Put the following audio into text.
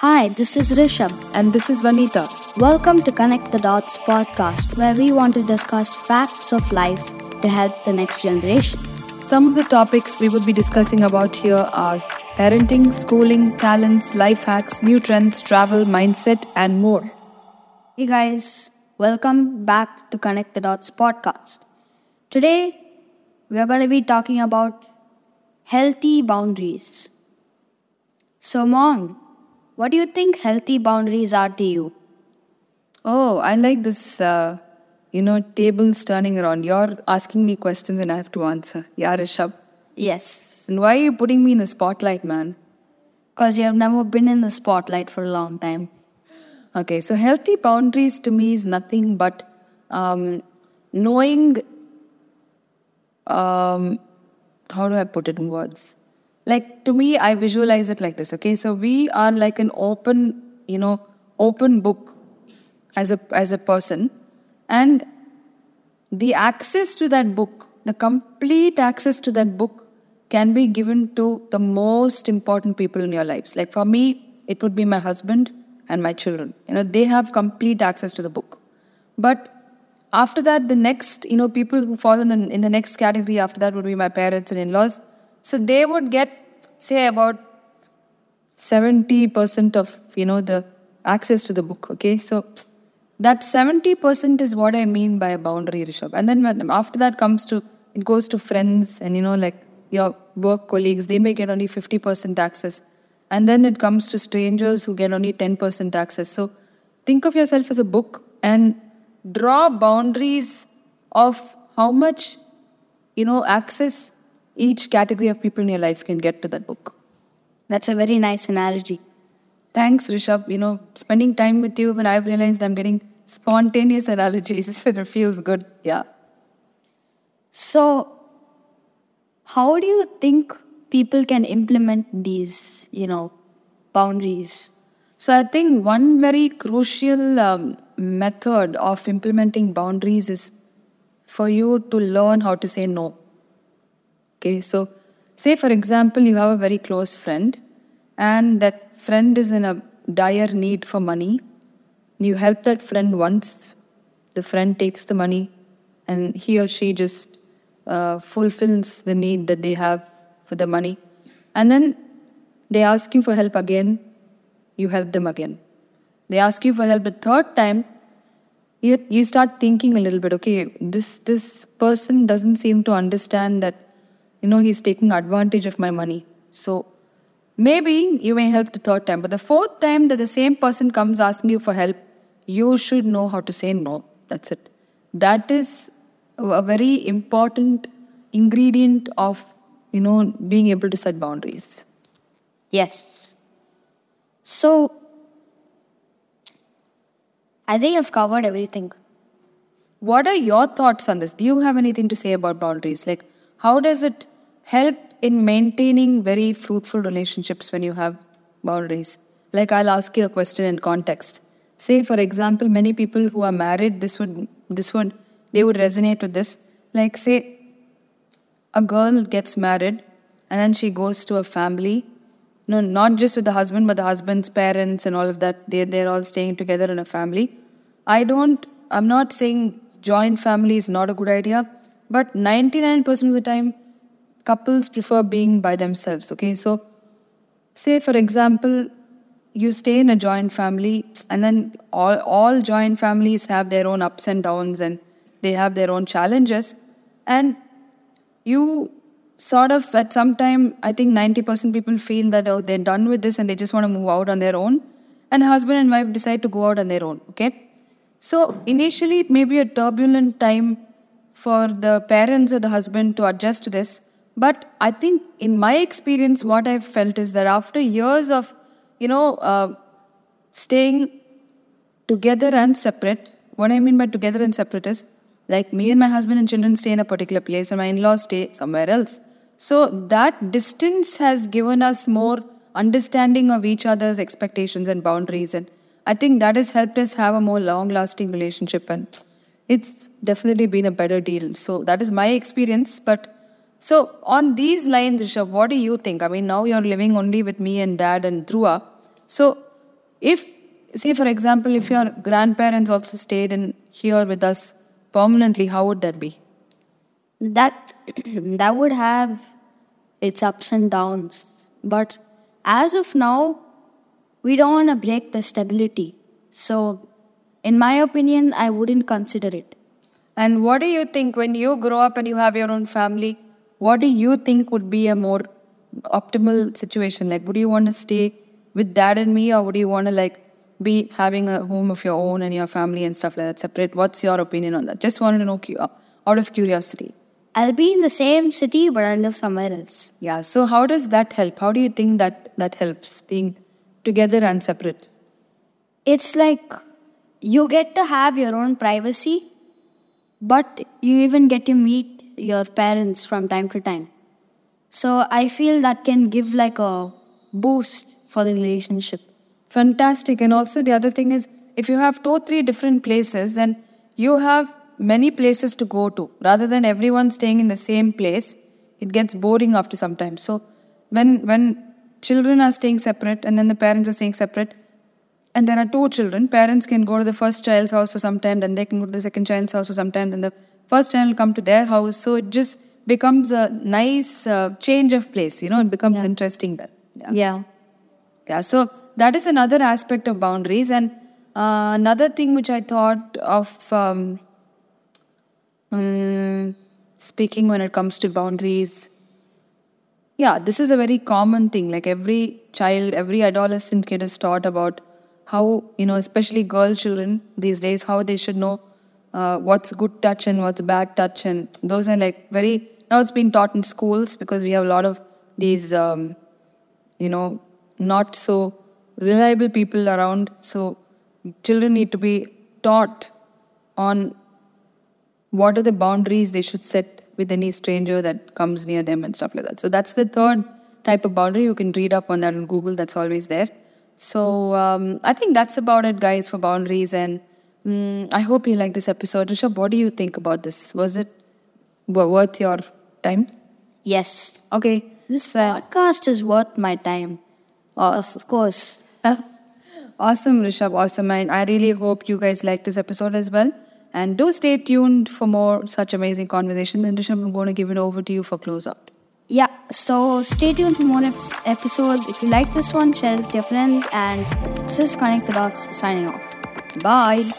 Hi, this is Rishabh. And this is Vanita. Welcome to Connect the Dots podcast, where we want to discuss facts of life to help the next generation. Some of the topics we would be discussing about here are parenting, schooling, talents, life hacks, new trends, travel, mindset, and more. Hey guys, welcome back to Connect the Dots podcast. Today, we're going to be talking about healthy boundaries. So, Mom, what do you think healthy boundaries are to you? Oh, I like this, uh, you know, tables turning around. You're asking me questions and I have to answer. Yeah, Rishabh. Yes, And why are you putting me in the spotlight, man? because you have never been in the spotlight for a long time. Okay, so healthy boundaries to me is nothing but um, knowing. Um, how do I put it in words? Like to me, I visualize it like this. Okay, so we are like an open, you know, open book as a as a person, and the access to that book, the complete access to that book, can be given to the most important people in your lives. Like for me, it would be my husband and my children. You know, they have complete access to the book. But after that, the next, you know, people who fall in the, in the next category after that would be my parents and in laws. So they would get, say, about 70% of, you know, the access to the book. Okay. So that 70% is what I mean by a boundary, Rishabh. And then after that comes to, it goes to friends and, you know, like your work colleagues, they may get only 50% access. And then it comes to strangers who get only 10% access. So think of yourself as a book and draw boundaries of how much, you know, access each category of people in your life can get to that book. That's a very nice analogy. Thanks, Rishabh. You know, spending time with you when I've realized I'm getting spontaneous analogies and it feels good. Yeah. So, how do you think people can implement these, you know, boundaries? So I think one very crucial um, method of implementing boundaries is for you to learn how to say no. Okay, so say for example, you have a very close friend, and that friend is in a dire need for money. You help that friend once, the friend takes the money, and he or she just uh, fulfills the need that they have for the money. And then they ask you for help again, you help them again. They ask you for help the third time, you, you start thinking a little bit, okay, this, this person doesn't seem to understand that, you know, he's taking advantage of my money. So maybe you may help the third time. But the fourth time that the same person comes asking you for help, you should know how to say no. That's it. That is a very important ingredient of, you know, being able to set boundaries. Yes. So, I think I've covered everything. What are your thoughts on this? Do you have anything to say about boundaries? Like, how does it help in maintaining very fruitful relationships when you have boundaries? Like, I'll ask you a question in context. Say, for example, many people who are married, this would, this would, they would resonate with this. Like, say, a girl gets married and then she goes to a family. No, not just with the husband, but the husband's parents and all of that. They, they're all staying together in a family. I don't, I'm not saying joint family is not a good idea, but 99% of the time, couples prefer being by themselves. Okay, so say for example, you stay in a joint family, and then all, all joint families have their own ups and downs and they have their own challenges. And you sort of at some time i think 90% people feel that oh they're done with this and they just want to move out on their own and husband and wife decide to go out on their own okay so initially it may be a turbulent time for the parents or the husband to adjust to this. But i think in my experience what i've felt is that after years of you know uh, staying together and separate what i mean by together and separate is like me and my husband and children stay in a particular place and my in-laws stay somewhere else. So that distance has given us more understanding of each other's expectations and boundaries and i think that has helped us have a more long lasting relationship and it's definitely been a better deal. So that is my experience but so on these lines Rishabh, what do you think? I mean now you're living only with me and dad and Dhruva. So if say for example if your grandparents also stayed in here with us permanently how would that be? That that would have its ups and downs. But as of now we don't want to break the stability. So in my opinion i wouldn't consider it. And what do you think when you grow up and you have your own family what do you think would be a more optimal situation? Like would you want to stay with dad and me or would you want to like be having a home of your own and your family and stuff like that separate? What's your opinion on that? Just wanted to know uh, out of curiosity. I'll be in the same city but i live somewhere else. Yeah so how does that help? How do you think that that helps being together and separate? It's like you get to have your own privacy but you even get to meet your parents from time to time so i feel that can give like a boost for the relationship Fantastic. And also, the other thing is, if you have two, three different places, then you have many places to go to. Rather than everyone staying in the same place, it gets boring after some time. So, when when children are staying separate and then the parents are staying separate, and there are two children, parents can go to the first child's house for some time, then they can go to the second child's house for some time, then the first child will come to their house. So, it just becomes a nice uh, change of place. You know, it becomes interesting then. Yeah. yeah Yeah, so that is another aspect of boundaries. And uh, another thing which I thought of um, um, speaking when it comes to boundaries. Yeah, this is a very common thing. Like every child, every adolescent kid is taught about how, you know, especially girl children these days, how they should know uh, what's good touch and what's bad touch. And those are like very, now it's being taught in schools because we have a lot of these, um, you know, not so reliable people around. So children need to be taught on what are the boundaries they should set with any stranger that comes near them and stuff like that. So that's the third type of boundary. You can read up on that on Google. That's always there. So um, I think that's about it, guys, for boundaries. And mm, I hope you like this episode. Rishabh, what do you think about this? Was it worth your time? yes Okay. this podcast is worth my time of course awesome, Rishabh. Awesome. And I really hope you guys like this episode as well. And do stay tuned for more such amazing conversations. And Rishabh, I'm going to give it over to you for close out. Yeah, so stay tuned for more episodes. If you like this one, share it with your friends. And this is Connect the Dots signing off. Bye.